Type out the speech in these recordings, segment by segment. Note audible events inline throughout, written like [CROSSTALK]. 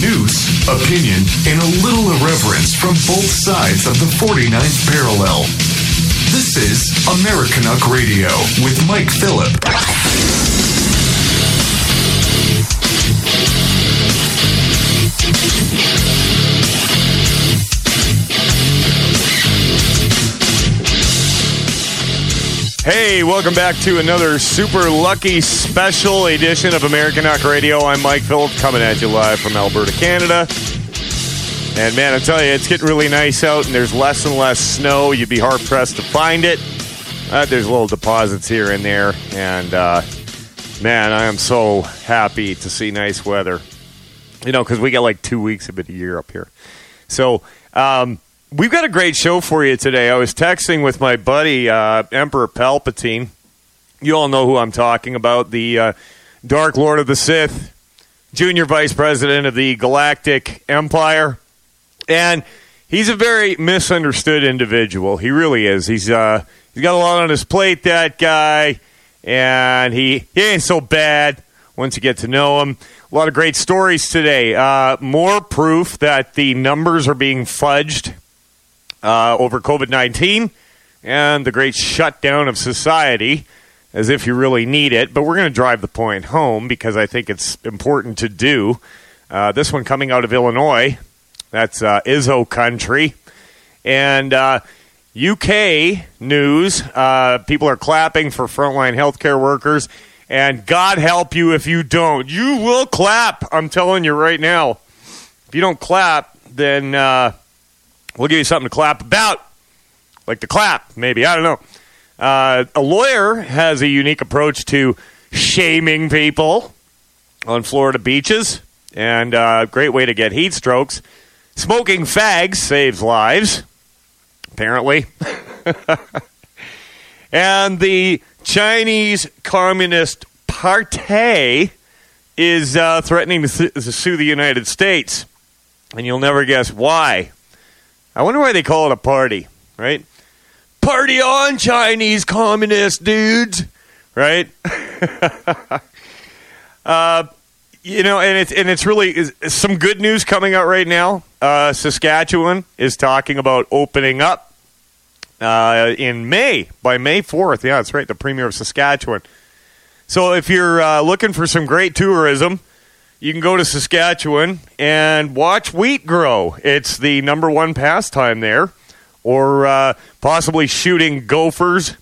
News, opinion, and a little irreverence from both sides of the 49th parallel. This is Americanuck Radio with Mike Phillip. Hey, welcome back to another super lucky special edition of Americanuck Radio. I'm Mike Phillips coming at you live from Alberta, Canada. And man, I tell you, it's getting really nice out and there's less and less snow. You'd be hard pressed to find it. Uh, there's little deposits here and there. And uh, man, I am so happy to see nice weather. You know, because we get like two weeks of it a year up here. So, um, We've got a great show for you today. I was texting with my buddy, uh, Emperor Palpatine. You all know who I'm talking about the uh, Dark Lord of the Sith, Junior Vice President of the Galactic Empire. And he's a very misunderstood individual. He really is. He's, uh, he's got a lot on his plate, that guy. And he, he ain't so bad once you get to know him. A lot of great stories today. Uh, more proof that the numbers are being fudged uh, over COVID 19 and the great shutdown of society as if you really need it. But we're going to drive the point home because I think it's important to do. Uh, this one coming out of Illinois. That's uh, Izzo country. And uh, UK news uh, people are clapping for frontline healthcare workers. And God help you if you don't. You will clap. I'm telling you right now. If you don't clap, then uh, We'll give you something to clap about, like the clap, maybe. I don't know. Uh, a lawyer has a unique approach to shaming people on Florida beaches, and a uh, great way to get heat strokes. Smoking fags saves lives, apparently. [LAUGHS] and the Chinese Communist Party is uh, threatening to, th- to sue the United States. And you'll never guess why. I wonder why they call it a party, right? Party on, Chinese communist dudes, right? [LAUGHS] uh, you know, and it's and it's really some good news coming out right now. Uh, Saskatchewan is talking about opening up uh, in May by May fourth. Yeah, that's right. The premier of Saskatchewan. So if you're uh, looking for some great tourism, you can go to Saskatchewan and watch wheat grow. It's the number one pastime there, or uh, possibly shooting gophers.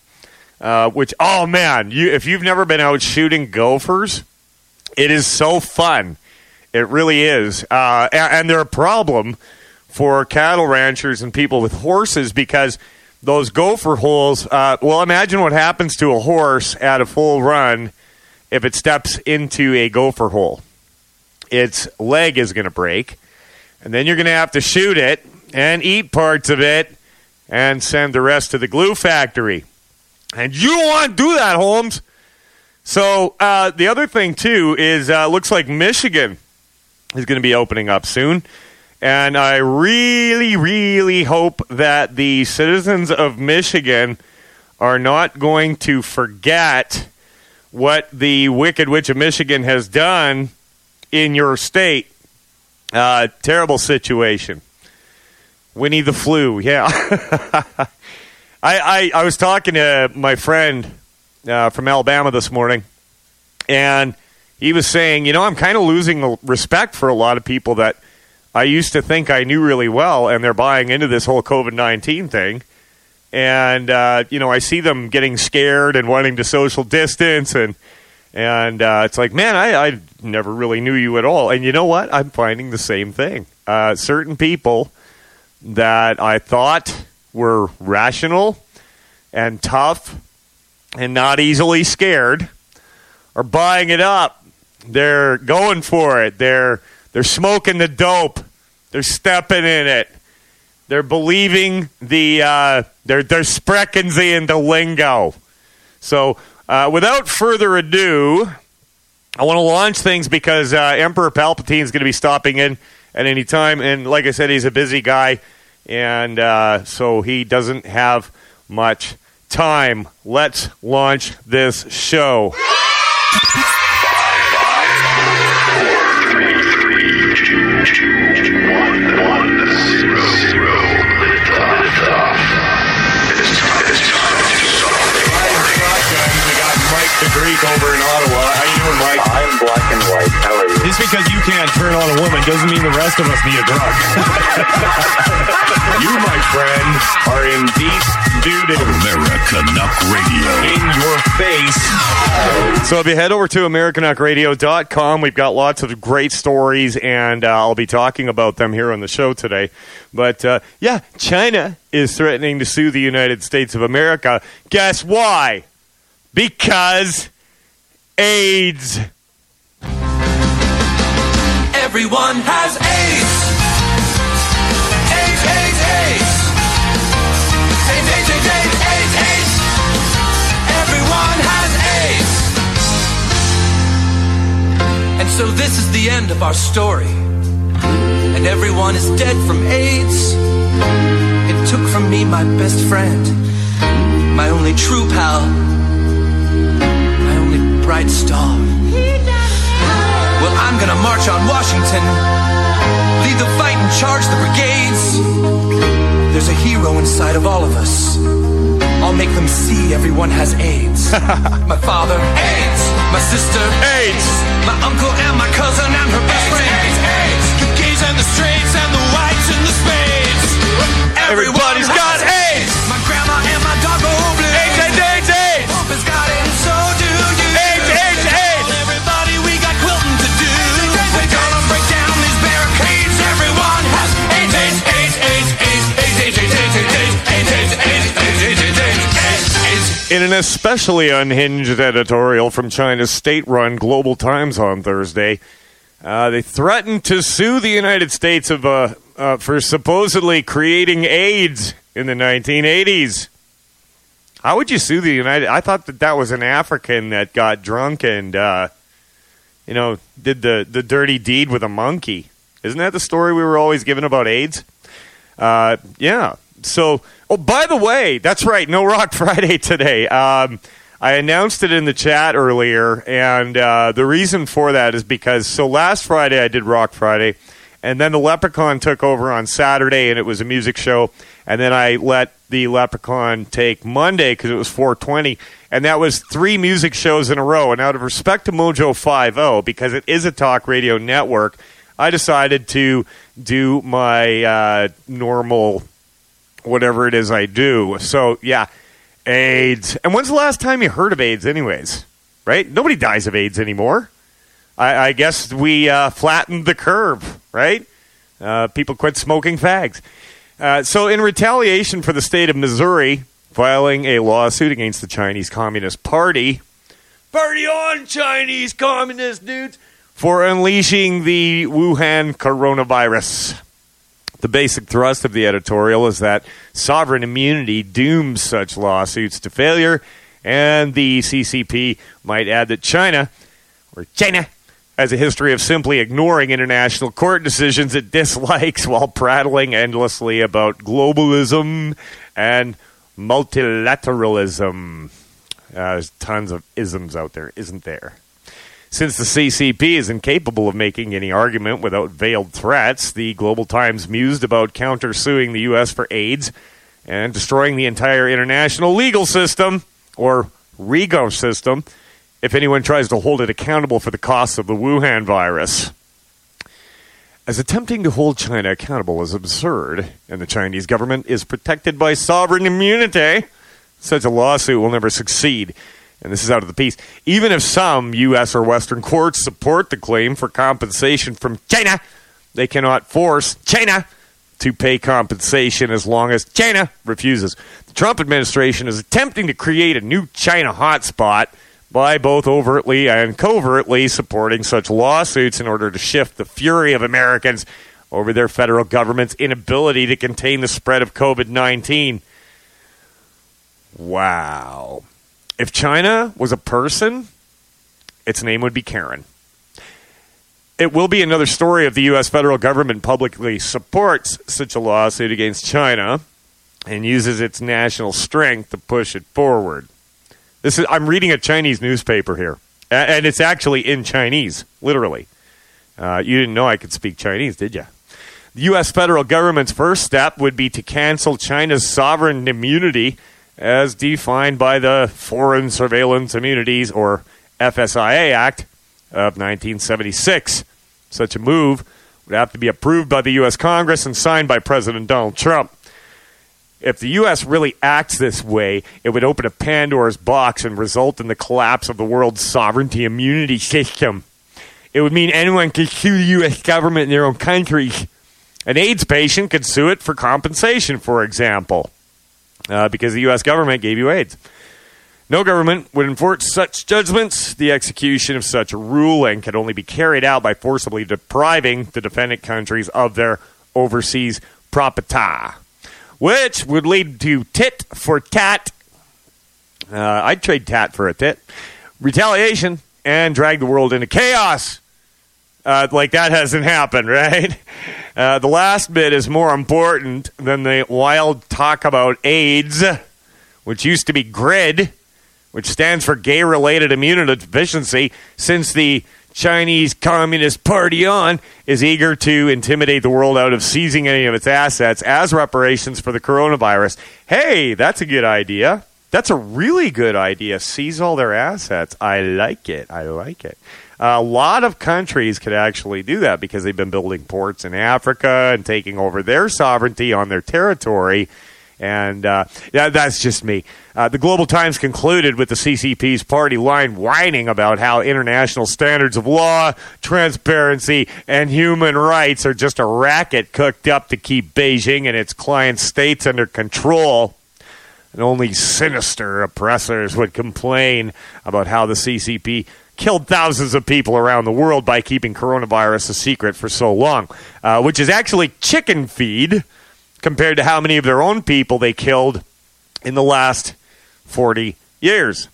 Uh, which oh man, you if you've never been out shooting gophers, it is so fun. It really is, uh, and, and they're a problem for cattle ranchers and people with horses because those gopher holes. Uh, well, imagine what happens to a horse at a full run if it steps into a gopher hole its leg is going to break. And then you're going to have to shoot it and eat parts of it and send the rest to the glue factory. And you don't want to do that, Holmes. So uh, the other thing, too, is uh, looks like Michigan is going to be opening up soon. And I really, really hope that the citizens of Michigan are not going to forget what the Wicked Witch of Michigan has done in your state. Uh, terrible situation. Winnie the flu, yeah. [LAUGHS] I, I, I was talking to my friend uh, from Alabama this morning, and he was saying, you know, I'm kind of losing respect for a lot of people that I used to think I knew really well, and they're buying into this whole COVID 19 thing. And, uh, you know, I see them getting scared and wanting to social distance and and uh, it's like, man, I, I never really knew you at all. And you know what? I'm finding the same thing. Uh, certain people that I thought were rational and tough and not easily scared are buying it up. They're going for it. They're they're smoking the dope. They're stepping in it. They're believing the uh, they're they're sprechen the lingo. So uh, without further ado, I want to launch things because uh, Emperor Palpatine is going to be stopping in at any time. And like I said, he's a busy guy, and uh, so he doesn't have much time. Let's launch this show. Because you can't turn on a woman doesn't mean the rest of us need a drug. [LAUGHS] you, my friend, are in deep doo-doo. Americanuck Radio. In your face. So if you head over to AmericanUckRadio.com, we've got lots of great stories, and uh, I'll be talking about them here on the show today. But uh, yeah, China is threatening to sue the United States of America. Guess why? Because AIDS. Everyone has AIDS. AIDS, AIDS, AIDS. AIDS, AIDS, AIDS, AIDS. Everyone has AIDS. And so this is the end of our story. And everyone is dead from AIDS. It took from me my best friend, my only true pal, my only bright star. Well, I'm gonna march on Washington, lead the fight and charge the brigades. There's a hero inside of all of us. I'll make them see everyone has AIDS. [LAUGHS] my father, AIDS. My sister, AIDS. My uncle and my cousin and her best friend, AIDS. AIDS. The gays and the straights and the whites and the spades. Everybody's got has AIDS. In an especially unhinged editorial from China's state run Global Times on Thursday, uh, they threatened to sue the United States of, uh, uh, for supposedly creating AIDS in the 1980s. How would you sue the United? I thought that that was an African that got drunk and, uh, you know, did the, the dirty deed with a monkey. Isn't that the story we were always given about AIDS? Uh, yeah. So, oh, by the way, that's right. No Rock [LAUGHS] Friday today. Um, I announced it in the chat earlier, and uh, the reason for that is because so last Friday I did Rock Friday, and then the Leprechaun took over on Saturday, and it was a music show, and then I let the Leprechaun take Monday because it was 420, and that was three music shows in a row. And out of respect to Mojo 50, because it is a talk radio network, I decided to do my uh, normal whatever it is I do. So yeah, AIDS. And when's the last time you heard of AIDS, anyways? Right? Nobody dies of AIDS anymore. I, I guess we uh, flattened the curve, right? Uh, people quit smoking fags. Uh, so, in retaliation for the state of Missouri filing a lawsuit against the Chinese Communist Party, party on, Chinese Communist dudes, for unleashing the Wuhan coronavirus. The basic thrust of the editorial is that sovereign immunity dooms such lawsuits to failure, and the CCP might add that China, or China, has a history of simply ignoring international court decisions it [LAUGHS] dislikes while prattling endlessly about globalism and multilateralism. Uh, there's tons of isms out there, isn't there? Since the CCP is incapable of making any argument without veiled threats, the Global Times mused about countersuing the U.S. for AIDS and destroying the entire international legal system, or REGO system, if anyone tries to hold it accountable for the costs of the Wuhan virus. As attempting to hold China accountable is absurd, and the Chinese government is protected by sovereign immunity, such a lawsuit will never succeed and this is out of the piece, even if some U.S. or Western courts support the claim for compensation from China, they cannot force China to pay compensation as long as China refuses. The Trump administration is attempting to create a new China hotspot by both overtly and covertly supporting such lawsuits in order to shift the fury of Americans over their federal government's inability to contain the spread of COVID 19. Wow. If China was a person, its name would be Karen. It will be another story if the U.S. federal government publicly supports such a lawsuit against China and uses its national strength to push it forward. This is I'm reading a Chinese newspaper here. And it's actually in Chinese, literally. Uh, you didn't know I could speak Chinese, did you? The U.S. federal government's first step would be to cancel China's sovereign immunity as defined by the Foreign Sovereign Immunities, or FSIA Act of 1976. Such a move would have to be approved by the U.S. Congress and signed by President Donald Trump. If the U.S. really acts this way, it would open a Pandora's box and result in the collapse of the world's sovereignty immunity system. It would mean anyone could sue the U.S. government in their own country. An AIDS patient could sue it for compensation, for example, uh, because the U.S. government gave you AIDS. No government would enforce such judgments. The execution of such a ruling could only be carried out by forcibly depriving the defendant countries of their overseas property, which would lead to tit for tat. Uh, I'd trade tat for a tit. Retaliation and drag the world into chaos. Uh, like that hasn't happened, [LAUGHS] right? Uh, the last bit is more important than the wild talk about AIDS, which used to be GRID, which stands for Gay Related Immunodeficiency, since the Chinese Communist Party on is eager to intimidate the world out of seizing any of its assets as reparations for the coronavirus. Hey, that's a good idea. That's a really good idea. Seize all their assets. I like it. I like it. A lot of countries could actually do that because they've been building ports in Africa and taking over their sovereignty on their territory. And uh, that's just me. Uh, the Global Times concluded with the CCP's party line whining about how international standards of law, transparency, and human rights are just a racket cooked up to keep Beijing and its client states under control. And only sinister oppressors would complain about how the CCP killed thousands of people around the world by keeping coronavirus a secret for so long, uh, which is actually chicken feed compared to how many of their own people they killed in the last 40 years.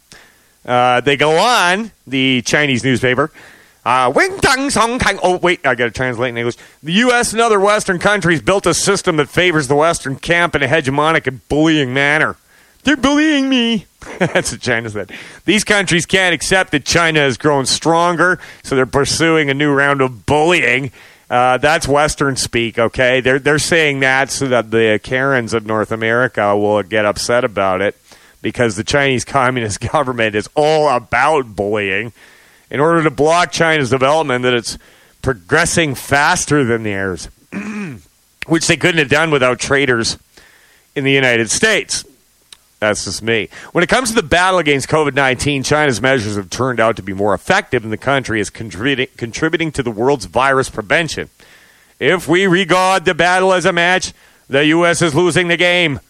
Uh, they go on, the Chinese newspaper. Uh, Wing Tang Song Tang. Oh, wait, I got to translate in English. The U.S. and other Western countries built a system that favors the Western camp in a hegemonic and bullying manner. They're bullying me. [LAUGHS] That's what China said. These countries can't accept that China has grown stronger, so they're pursuing a new round of bullying. Uh, that's Western speak, okay? They're they're saying that so that the Karens of North America will get upset about it because the Chinese [LAUGHS] Communist government is all about bullying in order to block China's development. That it's progressing faster than theirs, [CLEARS THROAT] which they couldn't have done without traitors in the United States. That's just me. When it comes to the battle against COVID 19, China's measures have turned out to be more effective, and the country is contributing, contributing to the world's virus prevention. If we regard the battle as a match, the U.S. is losing the game.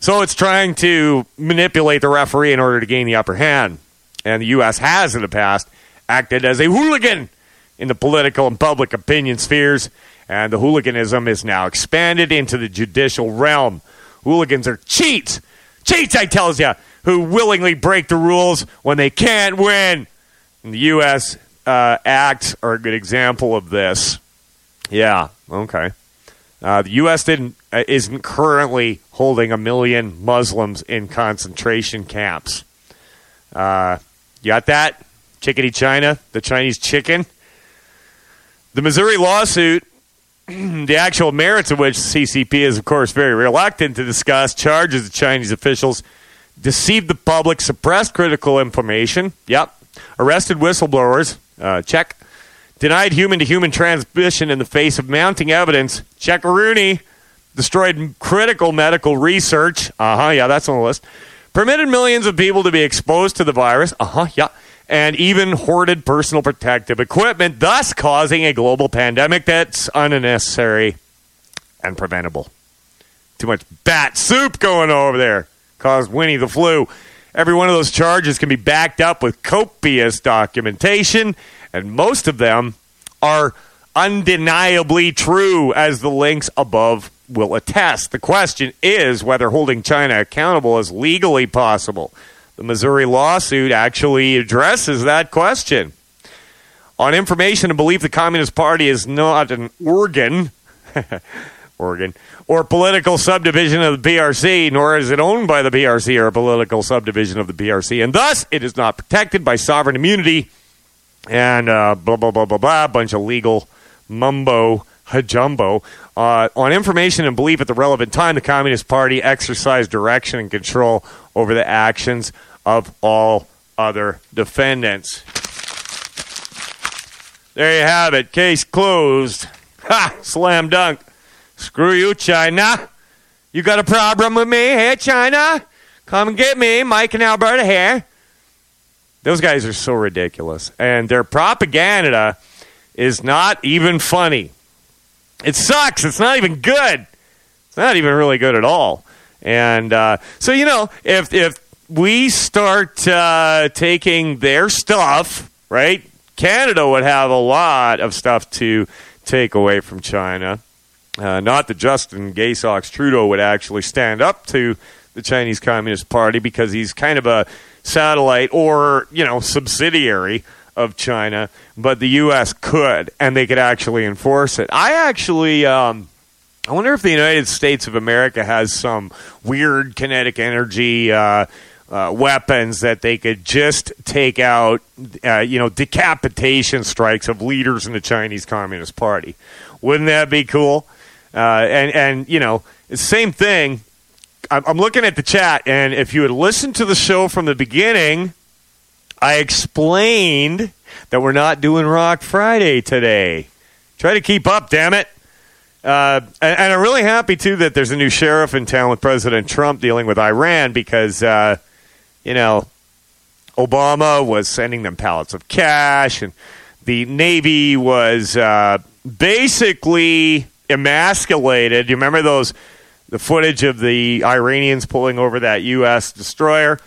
So it's trying to manipulate the referee in order to gain the upper hand. And the U.S. has in the past acted as a hooligan in the political and public opinion spheres, and the hooliganism is now expanded into the judicial realm. Hooligans are cheats cheats, I tells you, who willingly break the rules when they can't win. And the U.S. Uh, acts are a good example of this. Yeah, okay. Uh, the U.S. didn't uh, isn't currently holding a million Muslims in concentration camps. Uh, you got that? Chickadee China, the Chinese chicken. The Missouri lawsuit [CLEARS THROAT] the actual merits of which CCP is, of course, very reluctant to discuss, charges the Chinese officials deceived the public, suppressed critical information. Yep. Arrested whistleblowers. Uh, check. Denied human to human transmission in the face of mounting evidence. Check Rooney. Destroyed critical medical research. Uh huh. Yeah, that's on the list. Permitted millions of people to be exposed to the virus. Uh huh. Yeah and even hoarded personal protective equipment, thus causing a global pandemic that's unnecessary and preventable. Too much bat soup going over there caused Winnie the flu. Every one of those charges can be backed up with copious documentation, and most of them are undeniably true, as the links above will attest. The question is whether holding China accountable is legally possible. The Missouri lawsuit actually addresses that question. On information and belief the Communist Party is not an organ, [LAUGHS] Oregon, or political subdivision of the PRC, nor is it owned by the PRC or a political subdivision of the PRC, and thus it is not protected by sovereign immunity and uh, blah, blah, blah, blah, blah, bunch of legal mumbo hajumbo. Uh, on information and belief at the relevant time, the Communist Party exercised direction and control over the actions of all other defendants. There you have it. Case closed. [LAUGHS] Ha! Slam dunk. Screw you, China. You got a problem with me? Hey, China? Come and get me, Mike and Alberta here. Those guys are so ridiculous. And their propaganda is not even funny. It sucks. It's not even good. It's not even really good at all. And uh, so, you know, if, if we start uh, taking their stuff, right? Canada would have a lot of stuff to take away from China. Uh, not that Justin Gay Sox Trudeau would actually stand up to the Chinese Communist Party because he's kind of a satellite or, you know, subsidiary of China, but the U.S. could, and they could actually enforce it. I actually, um, I wonder if the United States of America has some weird kinetic energy uh, uh, weapons that they could just take out, uh, you know, decapitation strikes of leaders in the Chinese Communist Party. Wouldn't that be cool? Uh, and and you know, same thing. I'm, looking at the chat, and if you had listened to the show from the beginning, I explained that we're not doing Rock Friday today. Try to keep up, damn it. Uh, and, and, I'm really happy too that there's a new sheriff in town with President Trump dealing with Iran because uh, you know, Obama was sending them pallets of cash, and the Navy was uh, basically emasculated. You remember those the footage of the Iranians pulling over that U.S. destroyer,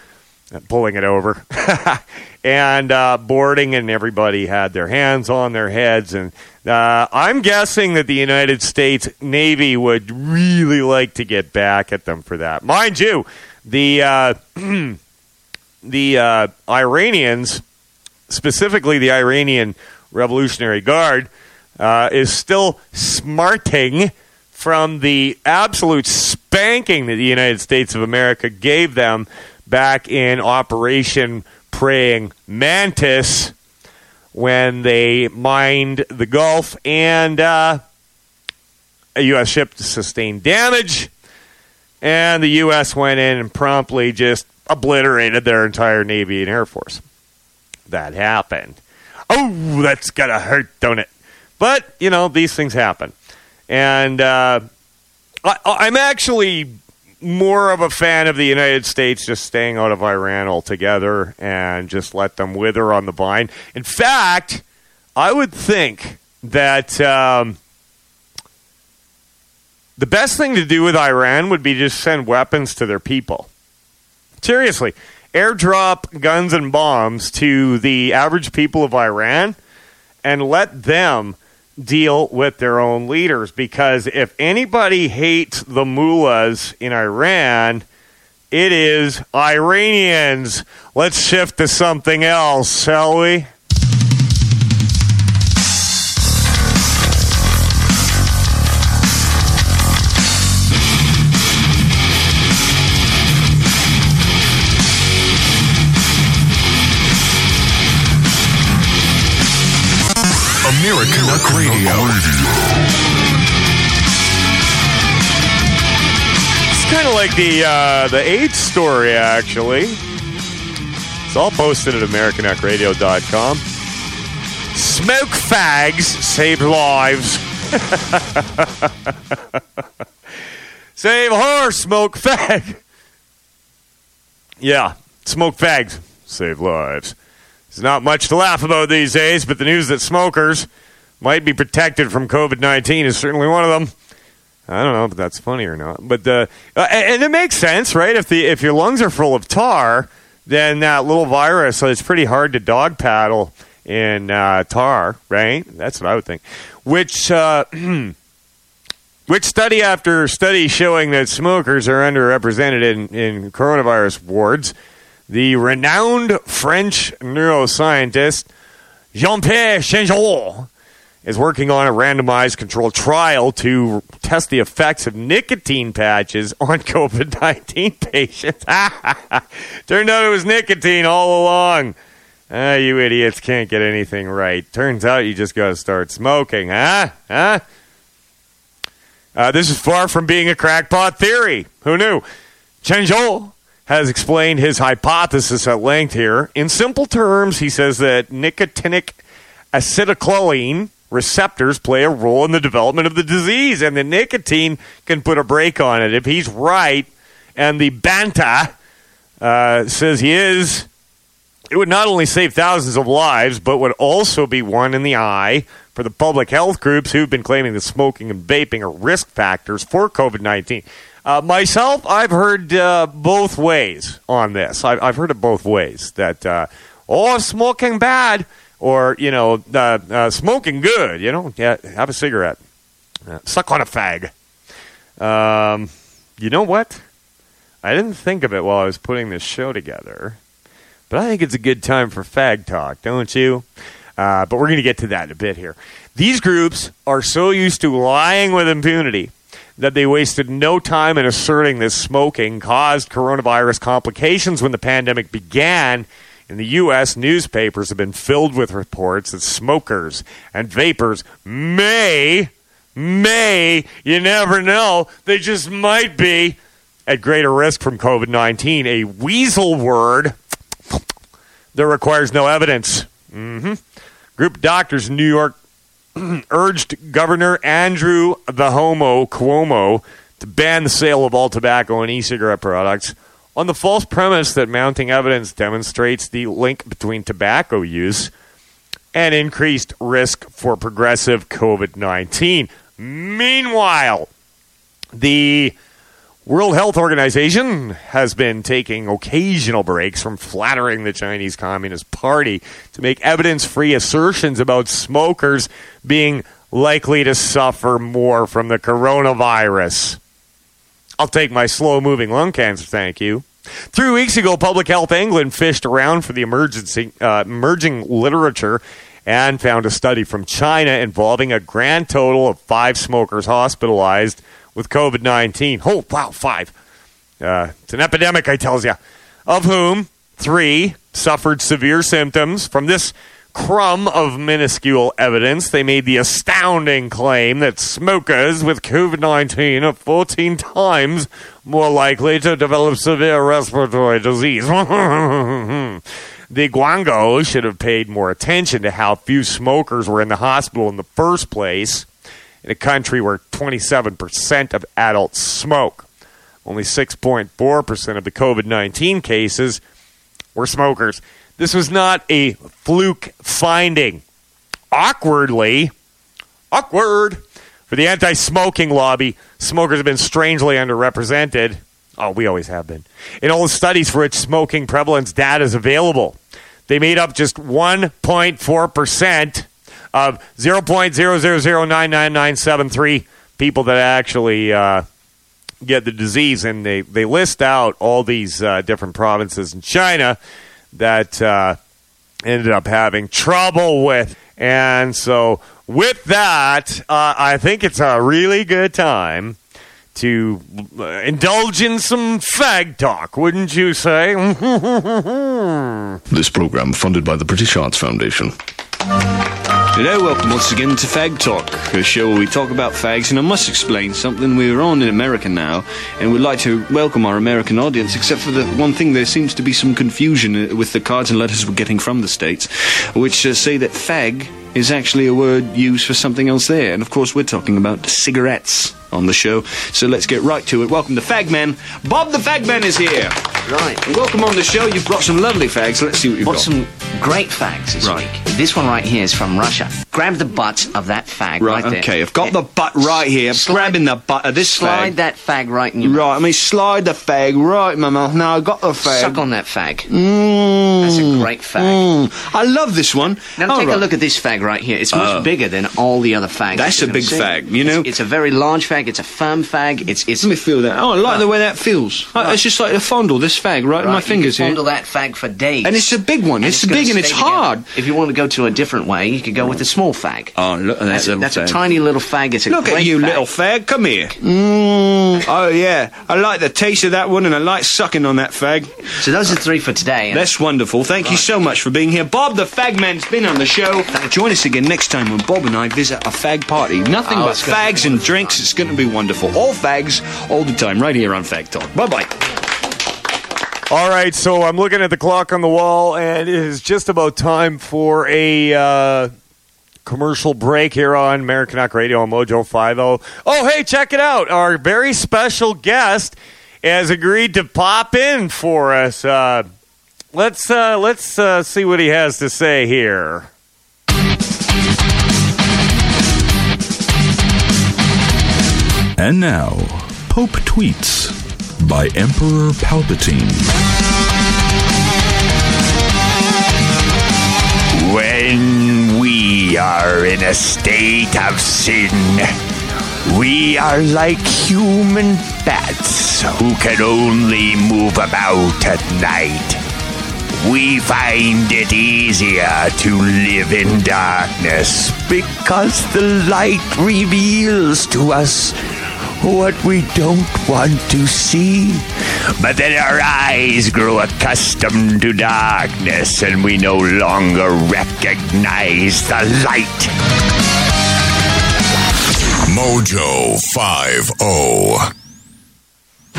pulling it over, [LAUGHS] and uh, boarding, and everybody had their hands on their heads. And uh, I'm guessing that the United States Navy would really like to get back at them for that. Mind you, the uh, [CLEARS THROAT] the uh, Iranians, specifically the Iranian Revolutionary Guard, uh, is still smarting from the absolute spanking that the United States of America gave them back in Operation Praying Mantis when they mined the Gulf and uh, a U.S. ship sustained damage. And the U.S. went in and promptly just obliterated their entire Navy and Air Force. That happened. Oh, that's got to hurt, don't it? But, you know, these things happen. And uh, I, I'm actually more of a fan of the United States just staying out of Iran altogether and just let them wither on the vine. In fact, I would think that um, the best thing to do with Iran would be just send weapons to their people. Seriously, airdrop guns and bombs to the average people of Iran and let them deal with their own leaders. Because if anybody hates the mullahs in Iran, it is Iranians. Let's shift to something else, shall we? Radio. It's kind of like the uh, the AIDS story, actually. It's all posted at AmericanuckRadio.com. Smoke fags save lives. [LAUGHS] save her, smoke fag. Yeah, smoke fags save lives. There's not much to laugh about these days, but the news that smokers might be protected from COVID 19 is certainly one of them. I don't know if that's funny or not, but uh, and it makes sense, right? If the if your lungs are full of tar, then that little virus, so it's pretty hard to dog paddle in uh, tar, right? That's what I would think. Which uh, [CLEARS THROAT] which study after study showing that smokers are underrepresented in, in coronavirus wards the renowned French neuroscientist Jean Pierre Changeux is working on a randomized controlled trial to test the effects of nicotine patches on [LAUGHS] COVID 19 patients. [LAUGHS] Turned out it was nicotine all along. Ah, you idiots can't get anything right. Turns out you just got to start smoking, huh? Huh? Uh, this is far from being a crackpot theory. Who knew? Changeux has explained his hypothesis at length here. In simple terms, he says that nicotinic acetylcholine receptors play a role in the development of the disease, and the nicotine can put a brake on it. If he's right, and the Banta uh, says he is, it would not only save thousands of lives, but would also be one in the eye for the public health groups who've been claiming that smoking and vaping are risk factors for COVID 19. Uh, myself, I've heard uh, both ways on this. I've, I've, heard it both ways that, uh, oh, smoking bad, or, you know, uh, uh, smoking good, you know, yeah, have a cigarette, uh, suck on a fag. Um, you know what? I didn't think of it while I was putting this show together. But I think it's a good time for fag talk, don't you? Uh, but we're going to get to that in a bit here. These groups are so used to lying with impunity that they wasted no time in asserting that smoking caused coronavirus complications when the pandemic began. In the U.S., newspapers have been filled with reports that smokers and vapors may, may, you never know, they just might be at greater risk from COVID 19. A weasel word that requires no evidence. Mm-hmm. Group doctors in New York [CLEARS THROAT] urged Governor Andrew the Homo Cuomo to ban the sale of all tobacco and e cigarette products on the false premise that mounting evidence demonstrates the link between tobacco use and increased risk for progressive COVID 19. Meanwhile, the World Health Organization has been taking occasional breaks from flattering the Chinese Communist Party to make evidence-free assertions about smokers being likely to suffer more from the coronavirus. I'll take my slow-moving lung cancer, thank you. Three weeks ago, Public Health England fished around for the emergency, uh, emerging literature and found a study from China involving a grand total of five smokers hospitalized with COVID 19. Oh, wow, five. Uh, it's an epidemic, I tells you. Of whom three suffered severe symptoms. From this crumb of minuscule evidence, they made the astounding claim that smokers with COVID 19 are 14 times more likely to develop severe respiratory disease. [LAUGHS] the Guango should have paid more attention to how few smokers were in the hospital in the first place in a country where 27% of adults smoke. Only 6.4% of the COVID 19 cases were smokers. This was not a fluke finding. Awkwardly, awkward, for the anti smoking lobby, smokers have been strangely underrepresented. Oh, we always have been. In all the studies for which smoking prevalence data is available, they made up just 1.4% of 0.0009973 people that actually uh, get the disease. And they, they list out all these uh, different provinces in China that uh, ended up having trouble with. And so, with that, uh, I think it's a really good time to uh, indulge in some fag talk, wouldn't you say? [LAUGHS] this program funded by the British Arts Foundation. Hello, welcome once again to Fag Talk, a show where we talk about fags. And I must explain something. We're on in America now, and we'd like to welcome our American audience, except for the one thing there seems to be some confusion uh, with the cards and letters we're getting from the States, which uh, say that fag is actually a word used for something else there. And of course, we're talking about cigarettes on the show. So let's get right to it. Welcome to Fagman. Bob the Fagman is here. Right. And welcome on the show. You've brought some lovely fags. Let's see what you've got. some great fags this Right. week. This one right here is from Russia. Grab the butt of that fag right, Right, there. okay. I've got the butt right here. I'm Slide- grabbing the butt of this Slide fag. that fag right in your Right, I mean, slide the fag right in my mouth. Now I've got the fag. Suck on that fag. Mm, That's a great fag. mm. I love this one. Now All take right. a look at this fag right here. It's much Oh. bigger than all the other fags. That's that a big see. fag, you know? It's, it's a very large fag. It's a firm fag. It's it's. Let me feel that. Oh, I like the way that feels. Right. It's just like to fondle this fag right, in my fingers you fondles can here. Fondle that fag for days. And it's a big one. And It's, a big and it's together. hard. If you want to go to a different way, you could go with a small fag. Oh, look, that's, That's, a, that's a tiny little fag. It's a Look at you, fag. little fag. Come here. Mm. Oh, yeah. I like the taste of that one and I like sucking on that fag. So those are three for today. That's wonderful. Thank you so much for being here. Bob the Fag Man's been on the show. Join us again next time when Bob and I visit a fag party. Nothing Oh, but it's gonna be fags and drinks. It's going be wonderful. All fags, all the time, right here on Fag Talk. Bye bye. All right, so I'm looking at the clock on the wall, and it is just about time for a uh, commercial break here on Americanuck Radio on Mojo 50. Oh, hey, check it out. Our very special guest has agreed to pop in for us. Uh, let's uh, let's uh, see what he has to say here. And now, Pope Tweets by Emperor Palpatine. When we are in a state of sin, we are like human bats who can only move about at night. We find it easier to live in darkness because the light reveals to us what we don't want to see. But then our eyes grow accustomed to darkness and we no longer recognize the light. Mojo 50.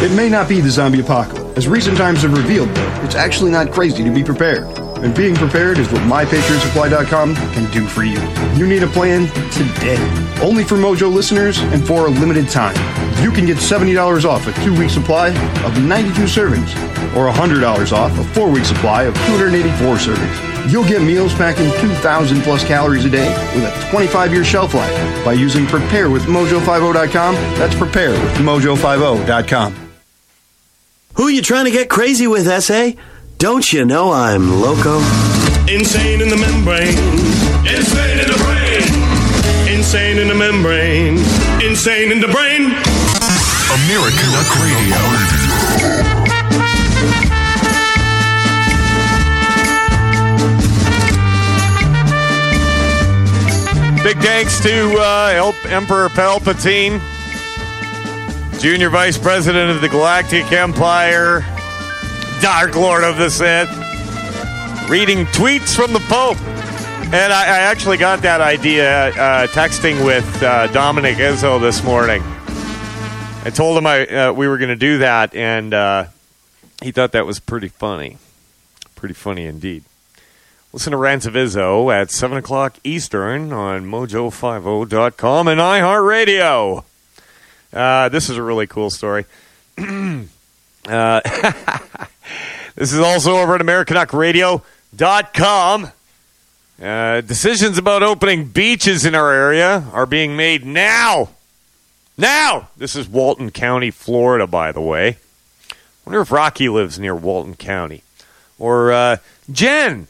It may not be the zombie apocalypse. As recent times have revealed, though, it's actually not crazy to be prepared. And being prepared is what MyPatriotSupply.com can do for you. You need a plan today. Only for Mojo listeners and for a limited time. You can get $70 off a two week supply of 92 servings, or $100 off a four week supply of 284 servings. You'll get meals packing 2,000 plus calories a day with a 25 year shelf life by using Prepare with Mojo50.com. That's Prepare with Mojo50.com. Who are you trying to get crazy with, SA? Don't you know I'm loco? Insane in the membrane. Insane in the brain. Insane in the membrane. Insane in the brain. Americanuck Radio. Big thanks to uh, Emperor Palpatine, Junior Vice President of the Galactic Empire, Dark Lord of the Sith, reading tweets from the Pope. And I, I actually got that idea uh, texting with uh, Dominic Izzo this morning. I told him I uh, we were going to do that, and uh, he thought that was pretty funny. Pretty funny indeed. Listen to Rants of Izzo at 7 o'clock Eastern on mojo50.com and iHeartRadio. Uh, this is a really cool story. [CLEARS THROAT] uh, [LAUGHS] this is also over at AmericanuckRadio.com. Uh, decisions about opening beaches in our area are being made now. Now! This is Walton County, Florida, by the way. wonder if Rocky lives near Walton County. Or uh, Jen.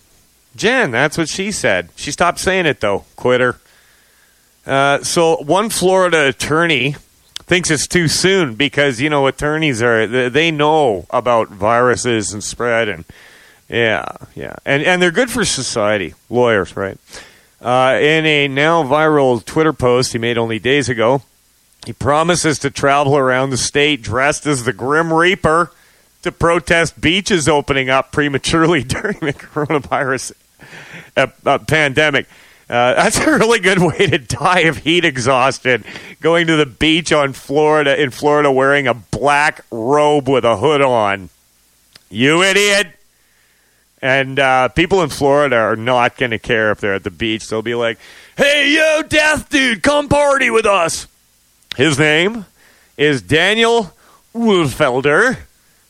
Jen, that's what she said. She stopped saying it, though. Quitter. Uh, so, one Florida attorney thinks it's too soon because, you know, attorneys are, they know about viruses and spread and, yeah, yeah. And, and they're good for society. Lawyers, right? Uh, in a now viral Twitter post he made only days ago, he promises to travel around the state dressed as the Grim Reaper to protest beaches opening up prematurely [LAUGHS] during the coronavirus uh, uh, pandemic. Uh, [LAUGHS] that's a really good way to die of heat exhaustion. Going to the beach on Florida in Florida wearing a black robe with a hood on. You idiot! And uh, people in Florida are not going to care if they're at the beach. They'll be like, "Hey, yo, death dude, come party with us." His name is Daniel Uhlfelder,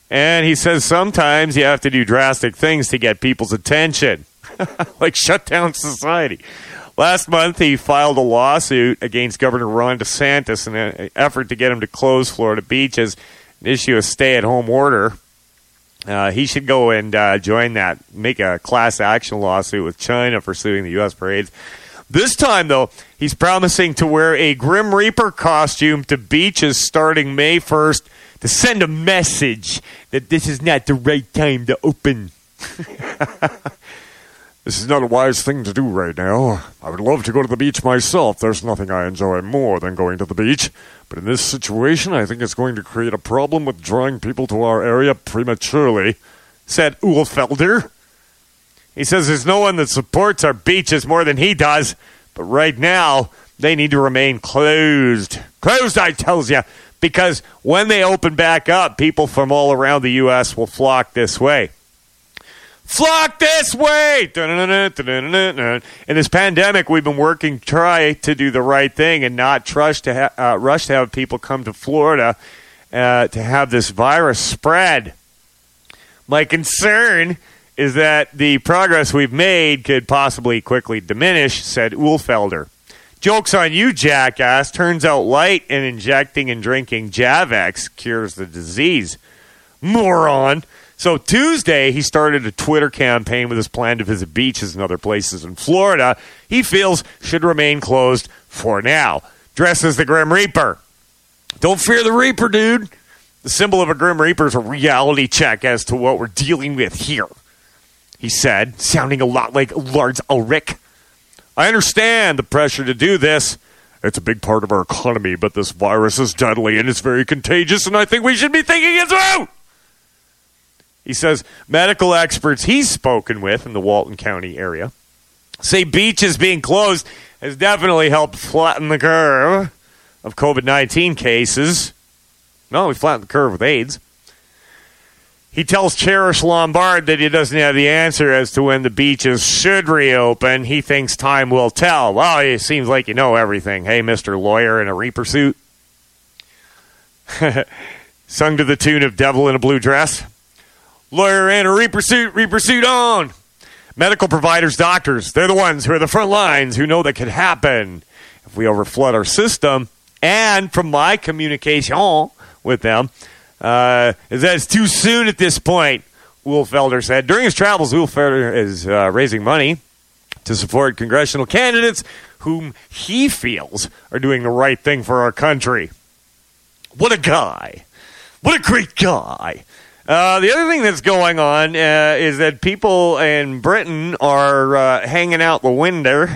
and he says sometimes you have to do drastic things to get people's attention, [LAUGHS] like shut down society. Last month, he filed a lawsuit against Governor Ron DeSantis in an effort to get him to close Florida beaches and issue a stay at home order. Uh, he should go and uh, join that, make a class action lawsuit with China for suing the U.S. parades. This time, though, he's promising to wear a Grim Reaper costume to beaches starting May 1st to send a message that this is not the right time to open. [LAUGHS] This is not a wise thing to do right now. I would love to go to the beach myself. There's nothing I enjoy more than going to the beach. But in this situation, I think it's going to create a problem with drawing people to our area prematurely, said Uhlfelder. He says there's no one that supports our beaches more than he does, but right now they need to remain closed. Closed, I tells you, because when they open back up, people from all around the U.S. will flock this way. Flock this way! In this pandemic, we've been working try to do the right thing and not trust to ha- uh, rush to have people come to Florida uh, to have this virus spread. My concern is that the progress we've made could possibly quickly diminish, said Uhlfelder. Joke's on you, jackass. Turns out light and injecting and drinking Javex cures the disease. Moron. So Tuesday, he started a Twitter campaign with his plan to visit beaches and other places in Florida he feels should remain closed for now. Dressed as the Grim Reaper. Don't fear the Reaper, dude. The symbol of a Grim Reaper is a reality check as to what we're dealing with here, he said, sounding a lot like Lars Ulrich. I understand the pressure to do this. It's a big part of our economy, but this virus is deadly and it's very contagious, and I think we should be thinking it through. He says medical experts he's spoken with in the Walton County area say beaches being closed has definitely helped flatten the curve of COVID 19 cases. No, we flattened the curve with AIDS. He tells Cherish Lombard that he doesn't have the answer as to when the beaches should reopen. He thinks time will tell. Well, it seems like you know everything. Hey, Mr. Lawyer in a Reaper suit. [LAUGHS] Sung to the tune of Devil in a Blue Dress. Lawyer in a Reaper suit, Reaper suit on. Medical providers, doctors, they're the ones who are the front lines who know that could happen if we overflood our system. And from my communication with them, uh, is that it's too soon at this point, Uhlfelder said. During his travels, Uhlfelder is uh, raising money to support congressional candidates whom he feels are doing the right thing for our country. What a guy. What a great guy. Uh, the other thing that's going on uh, is that people in Britain are uh, hanging out the window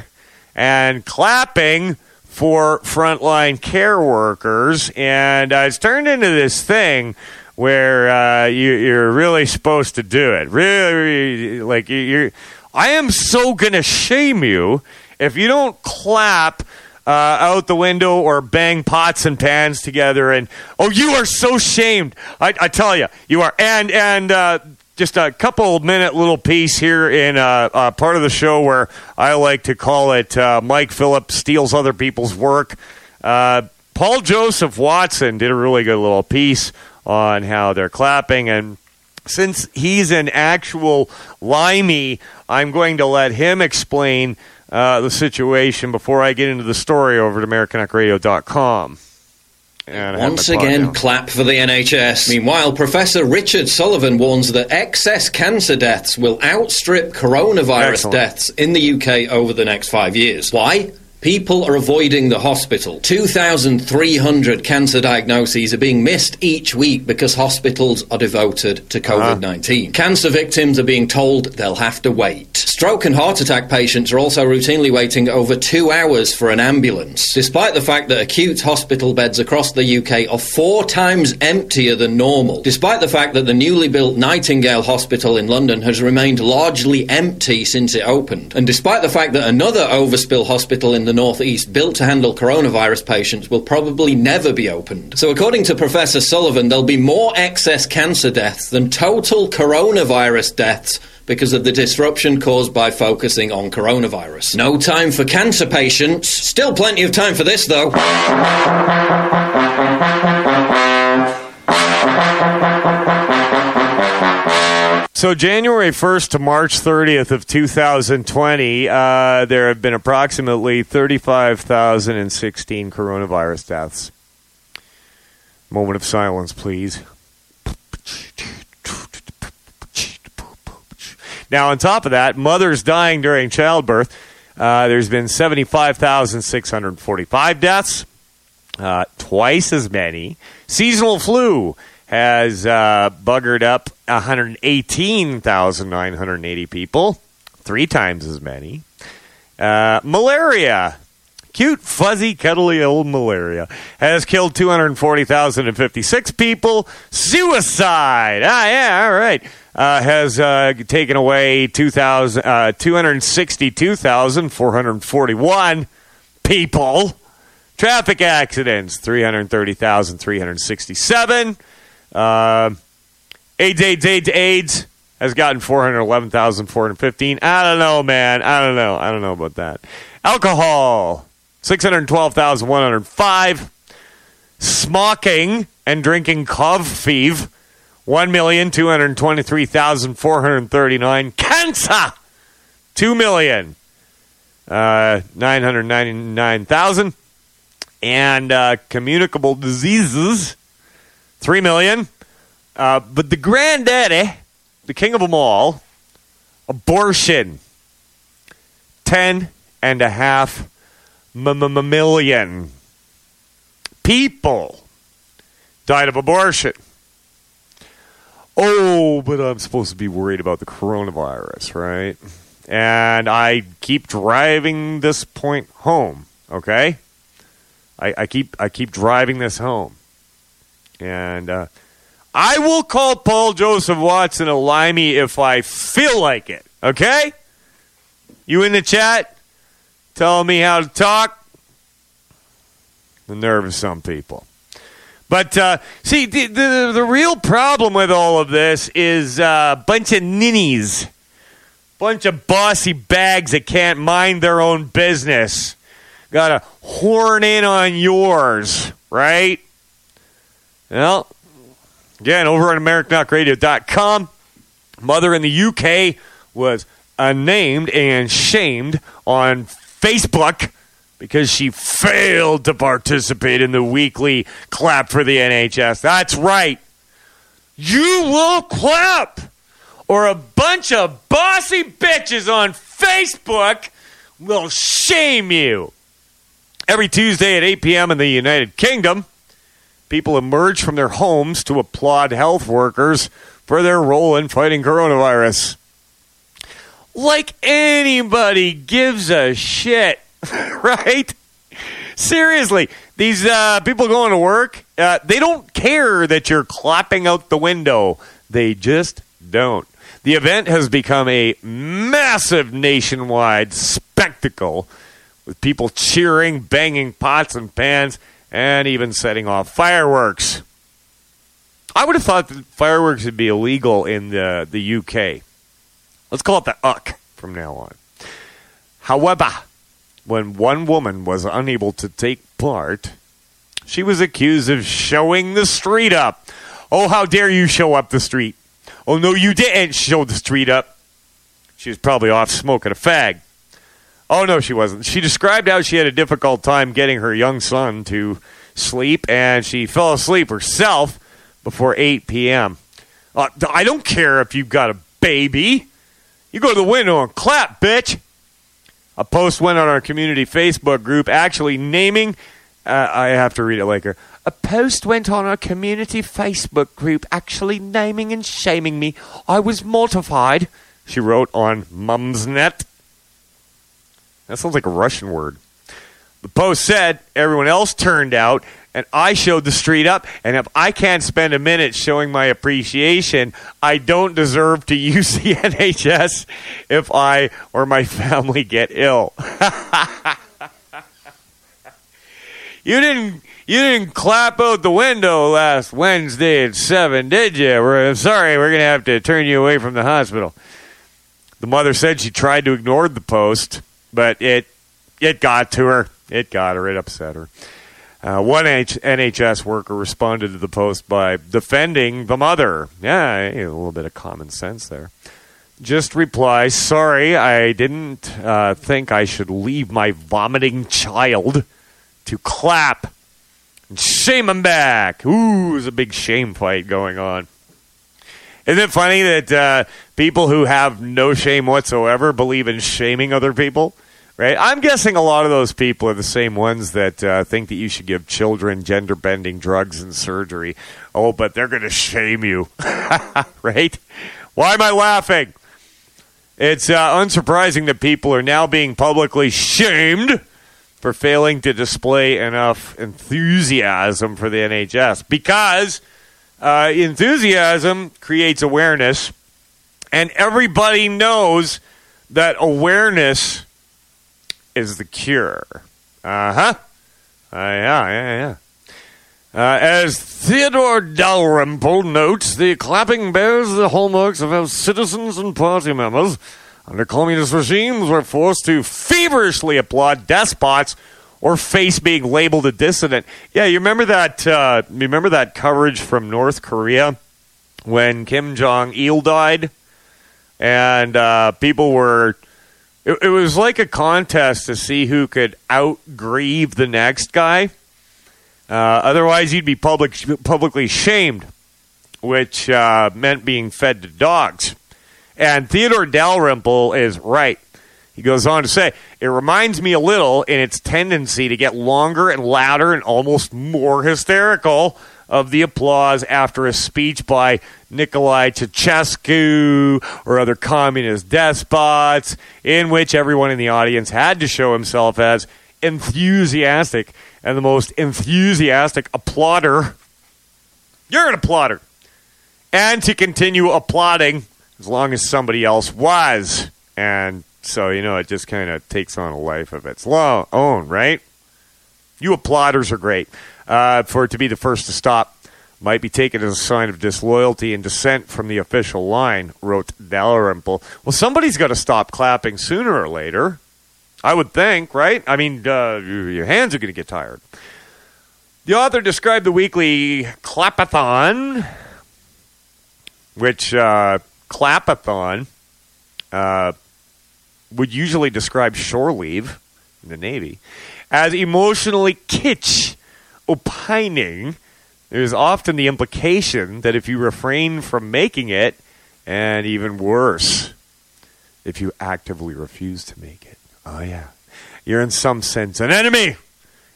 and clapping for frontline care workers, and uh, it's turned into this thing where uh, you, are really supposed to do it. Really, like you're. I am so gonna shame you if you don't clap uh, out the window or bang pots and pans together. And oh, you are so shamed. I, I tell you, you are. And and uh, just a couple minute little piece here in uh, uh, part of the show where I like to call it uh, Mike Phillips steals other people's work. Uh, Paul Joseph Watson did a really good little piece on how they're clapping and since he's an actual limey, I'm going to let him explain uh, the situation before I get into the story over at AmericanuckRadio.com. And Once again, clap for the NHS. Meanwhile, Professor Richard Sullivan warns that excess cancer deaths will outstrip coronavirus Excellent. deaths in the UK over the next five years. Why? People are avoiding the hospital. 2,300 cancer diagnoses are being missed each week because hospitals are devoted to COVID 19. Uh-huh. Cancer victims are being told they'll have to wait. Stroke and heart attack patients are also routinely waiting over two hours for an ambulance, despite the fact that acute hospital beds across the UK are four times emptier than normal, despite the fact that the newly built Nightingale Hospital in London has remained largely empty since it opened, and despite the fact that another overspill hospital in the northeast built to handle coronavirus patients will probably never be opened. So, according to Professor Sullivan, there'll be more excess cancer deaths than total coronavirus deaths because of the disruption caused by focusing on coronavirus. No time for cancer patients. Still plenty of time for this, though. So January 1st to March 30th of 2020, uh, there have been approximately 35,016 coronavirus deaths. Moment of silence, please. Now, on top of that, mothers dying during childbirth, uh, there's been 75,645 deaths, uh, twice as many. Seasonal flu has uh, buggered up 118,980 people. three times as many. Uh, malaria, cute, fuzzy, cuddly old malaria has killed 240,056 people. Suicide, ah, yeah, all right, uh, has uh, taken away 2,000, uh, 262,441 people. Traffic accidents, 330,367. Uh, AIDS, AIDS, AIDS, AIDS has gotten 411,415. I don't know, man. I don't know. I don't know about that. Alcohol, 612,105. Smoking and drinking coffee, 1,223,439. Cancer, 2 million. Uh, 999,000. And uh, communicable diseases, 3 million. Uh, but the granddaddy, the king of them all, abortion, 10 and a half million people died of abortion. Oh, but I'm supposed to be worried about the coronavirus, right? And I keep driving this point home, okay? I, I keep I keep driving this home. And uh, I will call Paul Joseph Watson a limey if I feel like it. Okay? You in the chat? Telling me how to talk? The nerve of some people. But uh, see, the, the, the real problem with all of this is a uh, bunch of ninnies, bunch of bossy bags that can't mind their own business. Got to horn in on yours, right? Well, Again, over at AmericanuckRadio.com, mother in the UK was unnamed and shamed on Facebook because she failed to participate in the weekly clap for the NHS. That's right. You will clap, or a bunch of bossy bitches on Facebook will shame you. Every Tuesday at 8 p.m. in the United Kingdom, People emerge from their homes to applaud health workers for their role in fighting coronavirus. Like anybody gives a shit, [LAUGHS] right? Seriously, these uh, people going to work, uh, they don't care that you're clapping out the window. They just don't. The event has become a massive nationwide spectacle with people cheering, banging pots and pans, and even setting off fireworks. I would have thought that fireworks would be illegal in the, the UK. Let's call it the UCK from now on. However, when one woman was unable to take part, she was accused of showing the street up. Oh, how dare you show up the street? Oh, no, you didn't show the street up. She was probably off smoking a fag. Oh, no, she wasn't. She described how she had a difficult time getting her young son to sleep, and she fell asleep herself before 8 p.m. Uh, I don't care if you've got a baby. You go to the window and clap, bitch. A post went on our community Facebook group actually naming. Uh, I have to read it later. A post went on our community Facebook group actually naming and shaming me. I was mortified, she wrote on Mumsnet. That sounds like a Russian word. The post said everyone else turned out, and I showed the street up. And if I can't spend a minute showing my appreciation, I don't deserve to [LAUGHS] use the NHS if I or my family get ill. [LAUGHS] you didn't you didn't clap out the window last Wednesday at seven, did you? We're, sorry, we're gonna have to turn you away from the hospital. The mother said she tried to ignore the post but it it got to her. It got her. It upset her. Uh, one H- NHS worker responded to the post by defending the mother. Yeah, a little bit of common sense there. Just reply, sorry, I didn't uh, think I should leave my vomiting child to clap. And shame him back. Ooh, there's a big shame fight going on. Isn't it funny that uh, people who have no shame whatsoever believe in shaming other people? Right? I'm guessing a lot of those people are the same ones that uh, think that you should give children gender bending drugs and surgery. Oh, but they're going to shame you. [LAUGHS] right? Why am I laughing? It's uh, unsurprising that people are now being publicly shamed for failing to display enough enthusiasm for the NHS because uh, enthusiasm creates awareness, and everybody knows that awareness is the cure. Uh huh. Uh, yeah, yeah, yeah. Uh, as Theodore Dalrymple notes, the clapping bears the hallmarks of how citizens and party members under communist regimes were forced to feverishly applaud despots or face being labeled a dissident. Yeah, you remember that? Uh, remember that coverage from North Korea when Kim Jong Il died, and uh, people were. It, it was like a contest to see who could out grieve the next guy. Uh, otherwise, you'd be public, publicly shamed, which uh, meant being fed to dogs. And Theodore Dalrymple is right. He goes on to say, it reminds me a little in its tendency to get longer and louder and almost more hysterical of the applause after a speech by Nicolae Ceausescu or other communist despots, in which everyone in the audience had to show himself as enthusiastic and the most enthusiastic applauder. You're an applauder. And to continue applauding as long as somebody else was. And so, you know, it just kind of takes on a life of its own, right? You applauders are great. Uh, for it to be the first to stop might be taken as a sign of disloyalty and dissent from the official line, wrote Dalrymple. Well, somebody's got to stop clapping sooner or later. I would think, right? I mean, uh, your hands are going to get tired. The author described the weekly clapathon, which uh, clapathon uh, would usually describe shore leave in the Navy as emotionally kitsch, opining. There's often the implication that if you refrain from making it, and even worse, if you actively refuse to make it. Oh, yeah. You're in some sense an enemy.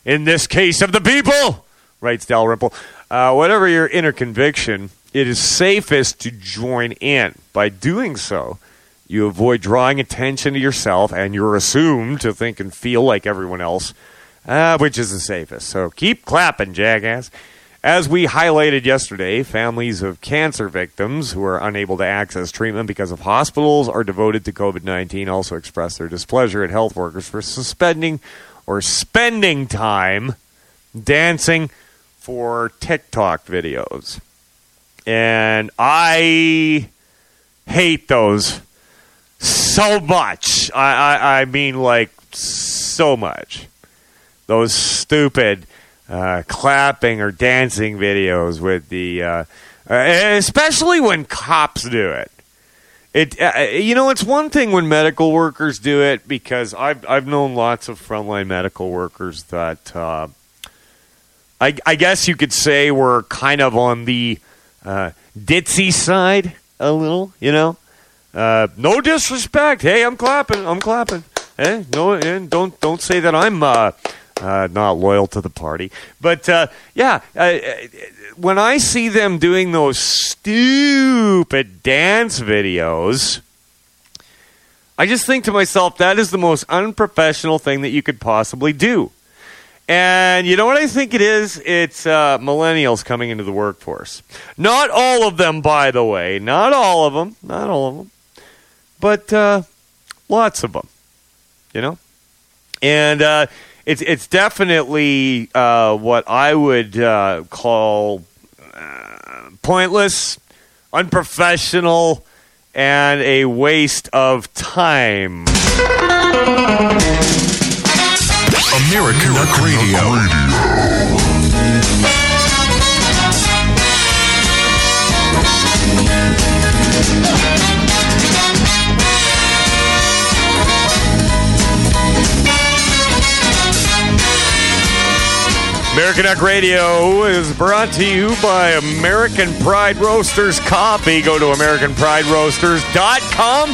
In this case of the people, writes Dalrymple. Uh, whatever your inner conviction, it is safest to join in. By doing so, you avoid drawing attention to yourself and you're assumed to think and feel like everyone else, uh, which is the safest. So keep clapping, jackass. As we highlighted yesterday, families of cancer victims who are unable to access treatment because of hospitals are devoted to COVID 19 also expressed their displeasure at health workers for suspending or spending time dancing for TikTok videos. And I hate those so much. I, I, I mean, like, so much. Those stupid uh, clapping or dancing videos with the, uh, uh, especially when cops do it. It uh, you know it's one thing when medical workers do it because I've I've known lots of frontline medical workers that uh, I, I guess you could say were kind of on the uh, ditzy side a little, you know. Uh, no disrespect. Hey, I'm clapping. I'm clapping. Hey, no, and don't don't say that I'm uh, not loyal to the party. But uh, yeah, uh, uh, when I see them doing those stupid dance videos, I just think to myself, that is the most unprofessional thing that you could possibly do. And you know what I think it is? It's uh, millennials coming into the workforce. Not all of them, by the way. Not all of them. Not all of them. But uh, lots of them. You know? And uh, it's it's definitely uh, what I would uh, call uh, pointless, unprofessional, and a waste of time. Americanuck Radio. Americanuck Radio is brought to you by American Pride Roasters Coffee. Go to AmericanPrideRoasters.com.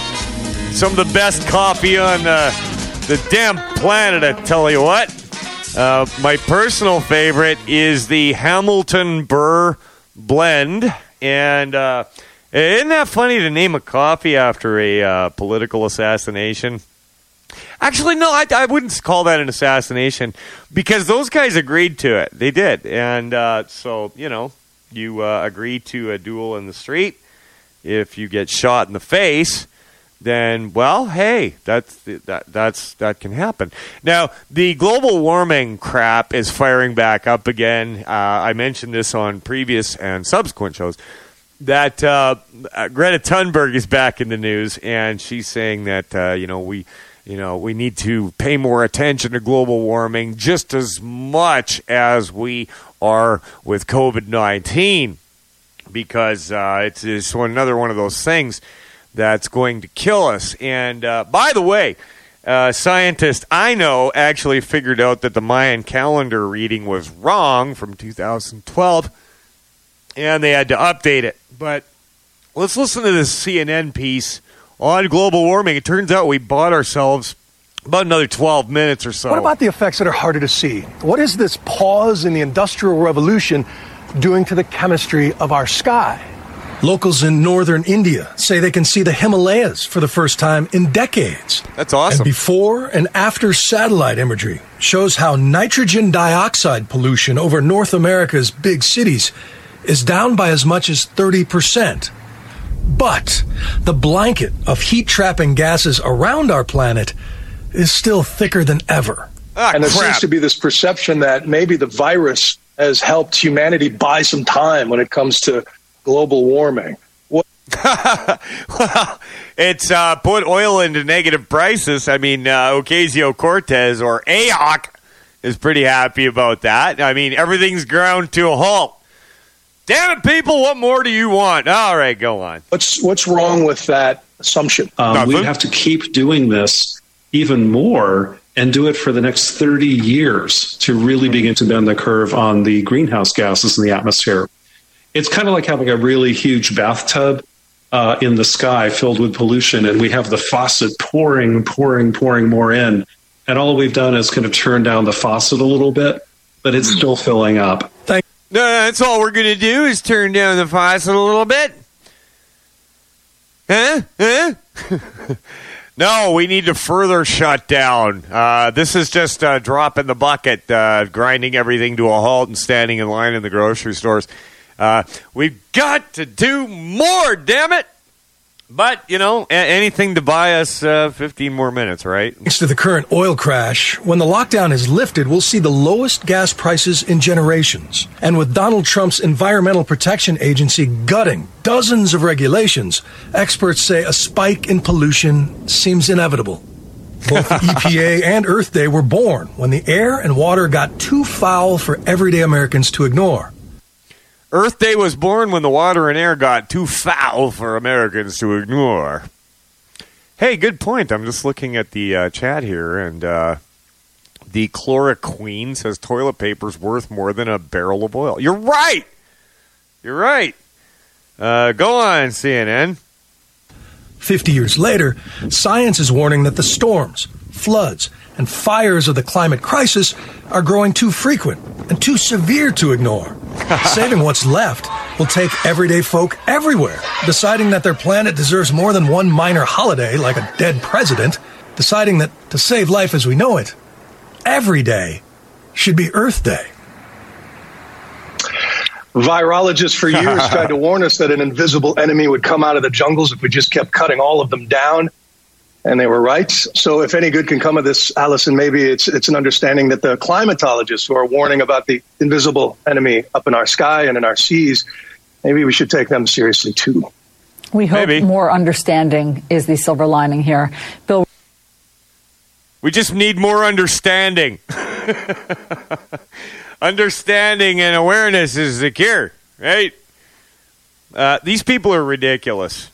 Some of the best coffee on uh, the damn planet, I tell you what. Uh, my personal favorite is the Hamilton Burr blend. And uh, Isn't that funny to name a coffee after a uh, political assassination? Actually, no, I, I, wouldn't call that an assassination because those guys agreed to it. They did, and uh, so you know, you uh, agree to a duel in the street. If you get shot in the face, then well, hey, that's that that's that can happen. Now, the global warming crap is firing back up again. Uh, I mentioned this on previous and subsequent shows that uh, Greta Thunberg is back in the news, and she's saying that uh, you know we you know we need to pay more attention to global warming just as much as we are with COVID nineteen because uh, it's, it's another one of those things that's going to kill us. And uh, by the way, uh, scientist I know actually figured out that the Mayan calendar reading was wrong from 2012, and they had to update it. But let's listen to this CNN piece on global warming. It turns out we bought ourselves about another 12 minutes or so. What about the effects that are harder to see? What is this pause in the Industrial Revolution doing to the chemistry of our sky? Locals in northern India say they can see the Himalayas for the first time in decades. That's awesome. And before and after satellite imagery shows how nitrogen dioxide pollution over North America's big cities is down by as much as 30%. But the blanket of heat trapping gases around our planet is still thicker than ever. Ah, and there crap. seems to be this perception that maybe the virus has helped humanity buy some time when it comes to global warming. What- [LAUGHS] well, it's uh, put oil into negative prices. I mean, uh, Ocasio Cortez or AOC is pretty happy about that. I mean, everything's ground to a halt. Damn it, people! What more do you want? All right, go on. What's what's wrong with that assumption? Um, we have to keep doing this even more and do it for the next 30 years to really begin to bend the curve on the greenhouse gases in the atmosphere. It's kind of like having a really huge bathtub uh, in the sky filled with pollution, and we have the faucet pouring, pouring, pouring more in. And all we've done is kind of turn down the faucet a little bit, but it's still filling up. Thank- no, that's all we're going to do is turn down the faucet a little bit. Huh? Huh? [LAUGHS] no, we need to further shut down. Uh, this is just a drop in the bucket, uh, grinding everything to a halt and standing in line in the grocery stores. Uh, we've got to do more, damn it! But, you know, a- anything to buy us uh, 15 more minutes, right? Thanks to the current oil crash, when the lockdown is lifted, we'll see the lowest gas prices in generations. And with Donald Trump's Environmental Protection Agency gutting dozens of regulations, experts say a spike in pollution seems inevitable. Both [LAUGHS] the EPA and Earth Day were born when the air and water got too foul for everyday Americans to ignore. Earth Day was born when the water and air got too foul for Americans to ignore. Hey, good point. I'm just looking at the uh, chat here, and uh, the chloroquine says toilet paper's worth more than a barrel of oil. You're right. You're right. Uh, go on, CNN. 50 years later, science is warning that the storms, floods, and fires of the climate crisis are growing too frequent and too severe to ignore. [LAUGHS] Saving what's left will take everyday folk everywhere, deciding that their planet deserves more than one minor holiday like a dead president, deciding that to save life as we know it, every day should be Earth Day. Virologists for years [LAUGHS] tried to warn us that an invisible enemy would come out of the jungles if we just kept cutting all of them down. And they were right. So, if any good can come of this, Allison, maybe it's it's an understanding that the climatologists who are warning about the invisible enemy up in our sky and in our seas, maybe we should take them seriously too. We hope Maybe. more understanding is the silver lining here. Bill, We just need more understanding. [LAUGHS] understanding and awareness is the cure, right? Uh, these people are ridiculous.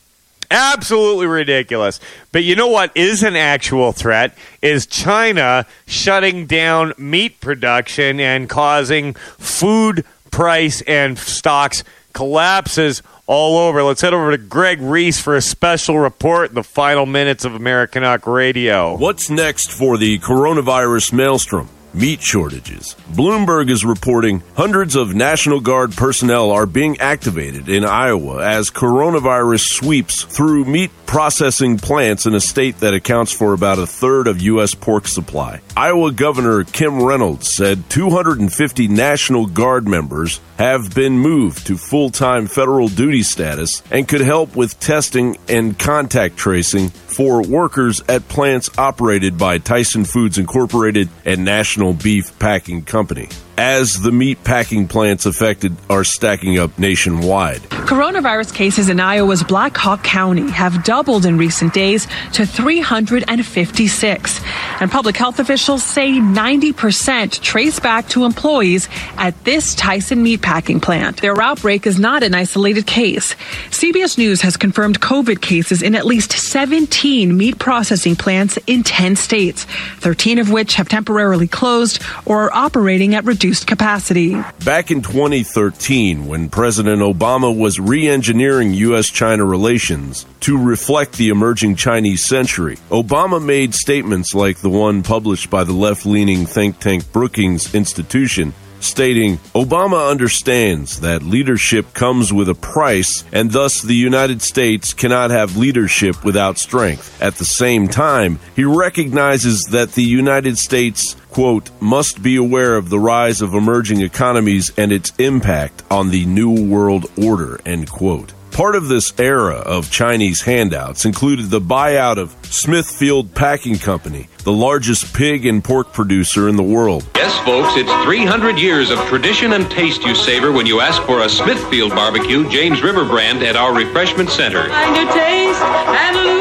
Absolutely ridiculous. But you know what is an actual threat is China shutting down meat production and causing food price and stocks collapses all over. Let's head over to Greg Reese for a special report in the final minutes of Americanuck Radio. What's next for the coronavirus maelstrom? Meat shortages. Bloomberg is reporting hundreds of National Guard personnel are being activated in Iowa as coronavirus sweeps through meat processing plants in a state that accounts for about a third of U.S. pork supply. Iowa Governor Kim Reynolds said 250 National Guard members have been moved to full time federal duty status and could help with testing and contact tracing for workers at plants operated by Tyson Foods Incorporated and National Beef Packing Company as the meat packing plants affected are stacking up nationwide. Coronavirus cases in Iowa's Black Hawk County have doubled in recent days to 356. And public health officials say 90% trace back to employees at this Tyson meatpacking plant. Their outbreak is not an isolated case. CBS News has confirmed COVID cases in at least 17 meat processing plants in 10 states, 13 of which have temporarily closed or are operating at reduced reduced capacity. Back in 2013, when President Obama was re engineering U.S. China relations to reflect the emerging Chinese century, Obama made statements like the one published by the left leaning think tank Brookings Institution stating Obama understands that leadership comes with a price and thus the United States cannot have leadership without strength. At the same time, he recognizes that the United States quote, must be aware of the rise of emerging economies and its impact on the New World Order, end quote. Part of this era of Chinese handouts included the buyout of Smithfield Packing Company, the largest pig and pork producer in the world. Yes, folks, it's 300 years of tradition and taste you savor when you ask for a Smithfield barbecue, James River brand, at our refreshment center. And your taste and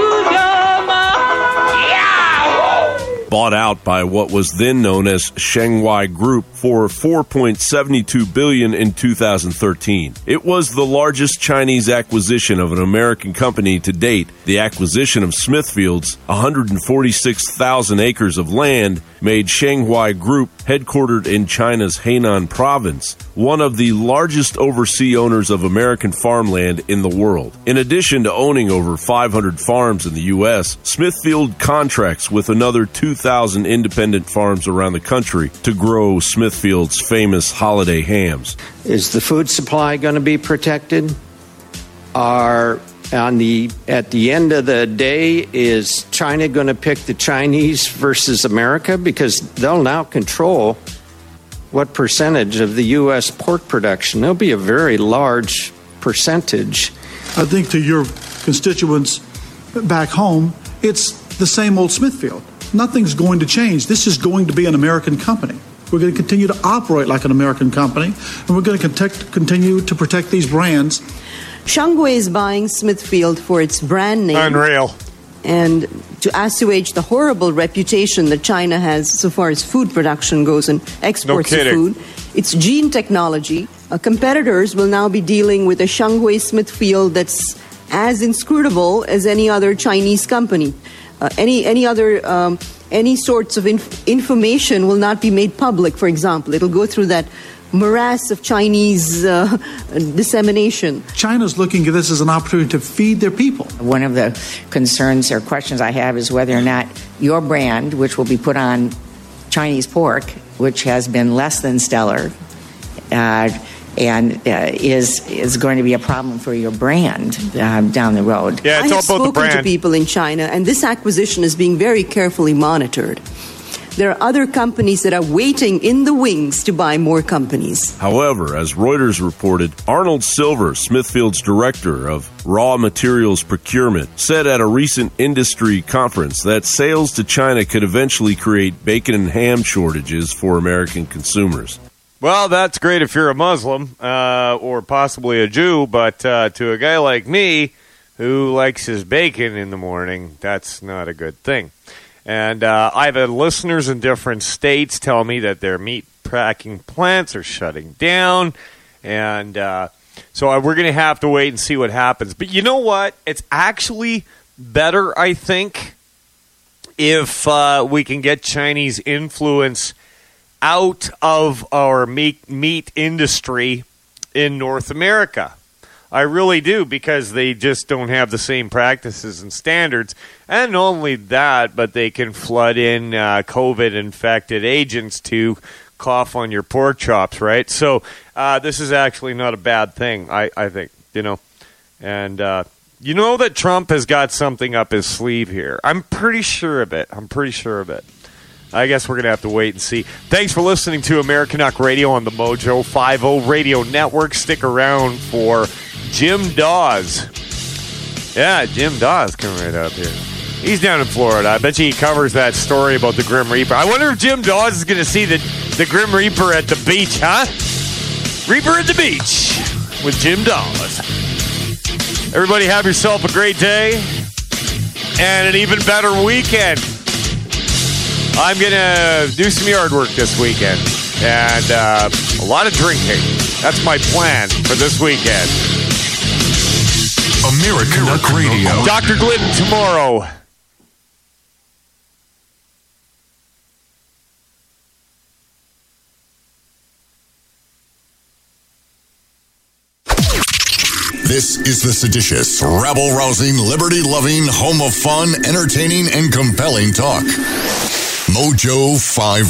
bought out by what was then known as Shuanghui Group for 4.72 billion in 2013. It was the largest Chinese acquisition of an American company to date. The acquisition of Smithfield's 146,000 acres of land made Shuanghui Group, headquartered in China's Hainan province, one of the largest overseas owners of American farmland in the world. In addition to owning over 500 farms in the U.S., Smithfield contracts with another 2,000 independent farms around the country to grow Smithfield's famous holiday hams. Is the food supply going to be protected? Are on the at the end of the day is China going to pick the Chinese versus America because they'll now control what percentage of the US pork production? There'll be a very large percentage. I think to your constituents back home it's the same old Smithfield. Nothing's going to change. This is going to be an American company. We're going to continue to operate like an American company and we're going to protect, continue to protect these brands. Shuanghui is buying Smithfield for its brand name. Unreal. And to assuage the horrible reputation that China has so far as food production goes and exports no of food, its gene technology. Uh, competitors will now be dealing with a Shuanghui Smithfield that's as inscrutable as any other Chinese company. Uh, any any other um, any sorts of inf- information will not be made public. For example, it'll go through that morass of Chinese uh, dissemination. China's looking at this as an opportunity to feed their people. One of the concerns or questions I have is whether or not your brand, which will be put on Chinese pork, which has been less than stellar, uh, and uh, is is going to be a problem for your brand um, down the road. Yeah, it's I all have about the spoken to people in China, and this acquisition is being very carefully monitored. There are other companies that are waiting in the wings to buy more companies. However, as Reuters reported, Arnold Silver, Smithfield's director of raw materials procurement, said at a recent industry conference that sales to China could eventually create bacon and ham shortages for American consumers. Well, that's great if you're a Muslim uh, or possibly a Jew, but uh, to a guy like me who likes his bacon in the morning, that's not a good thing. And uh, I've had listeners in different states tell me that their meat packing plants are shutting down. And uh, so we're going to have to wait and see what happens. But you know what? It's actually better, I think, if uh, we can get Chinese influence out of our meat, meat industry in North America. I really do because they just don't have the same practices and standards. And not only that, but they can flood in uh, COVID infected agents to cough on your pork chops, right? So uh, this is actually not a bad thing, I, I think, you know. And uh, you know that Trump has got something up his sleeve here. I'm pretty sure of it. I'm pretty sure of it. I guess we're going to have to wait and see. Thanks for listening to Americanuck Radio on the Mojo 50 Radio Network. Stick around for Jim Dawes. Yeah, Jim Dawes coming right up here. He's down in Florida. I bet you he covers that story about the Grim Reaper. I wonder if Jim Dawes is going to see the, the Grim Reaper at the beach, huh? Reaper at the beach with Jim Dawes. Everybody have yourself a great day and an even better weekend. I'm going to do some yard work this weekend and uh, a lot of drinking. That's my plan for this weekend. Americanuck Radio. Dr. Glidden tomorrow. This is the seditious, rabble rousing, liberty loving, home of fun, entertaining, and compelling talk. Mojo 5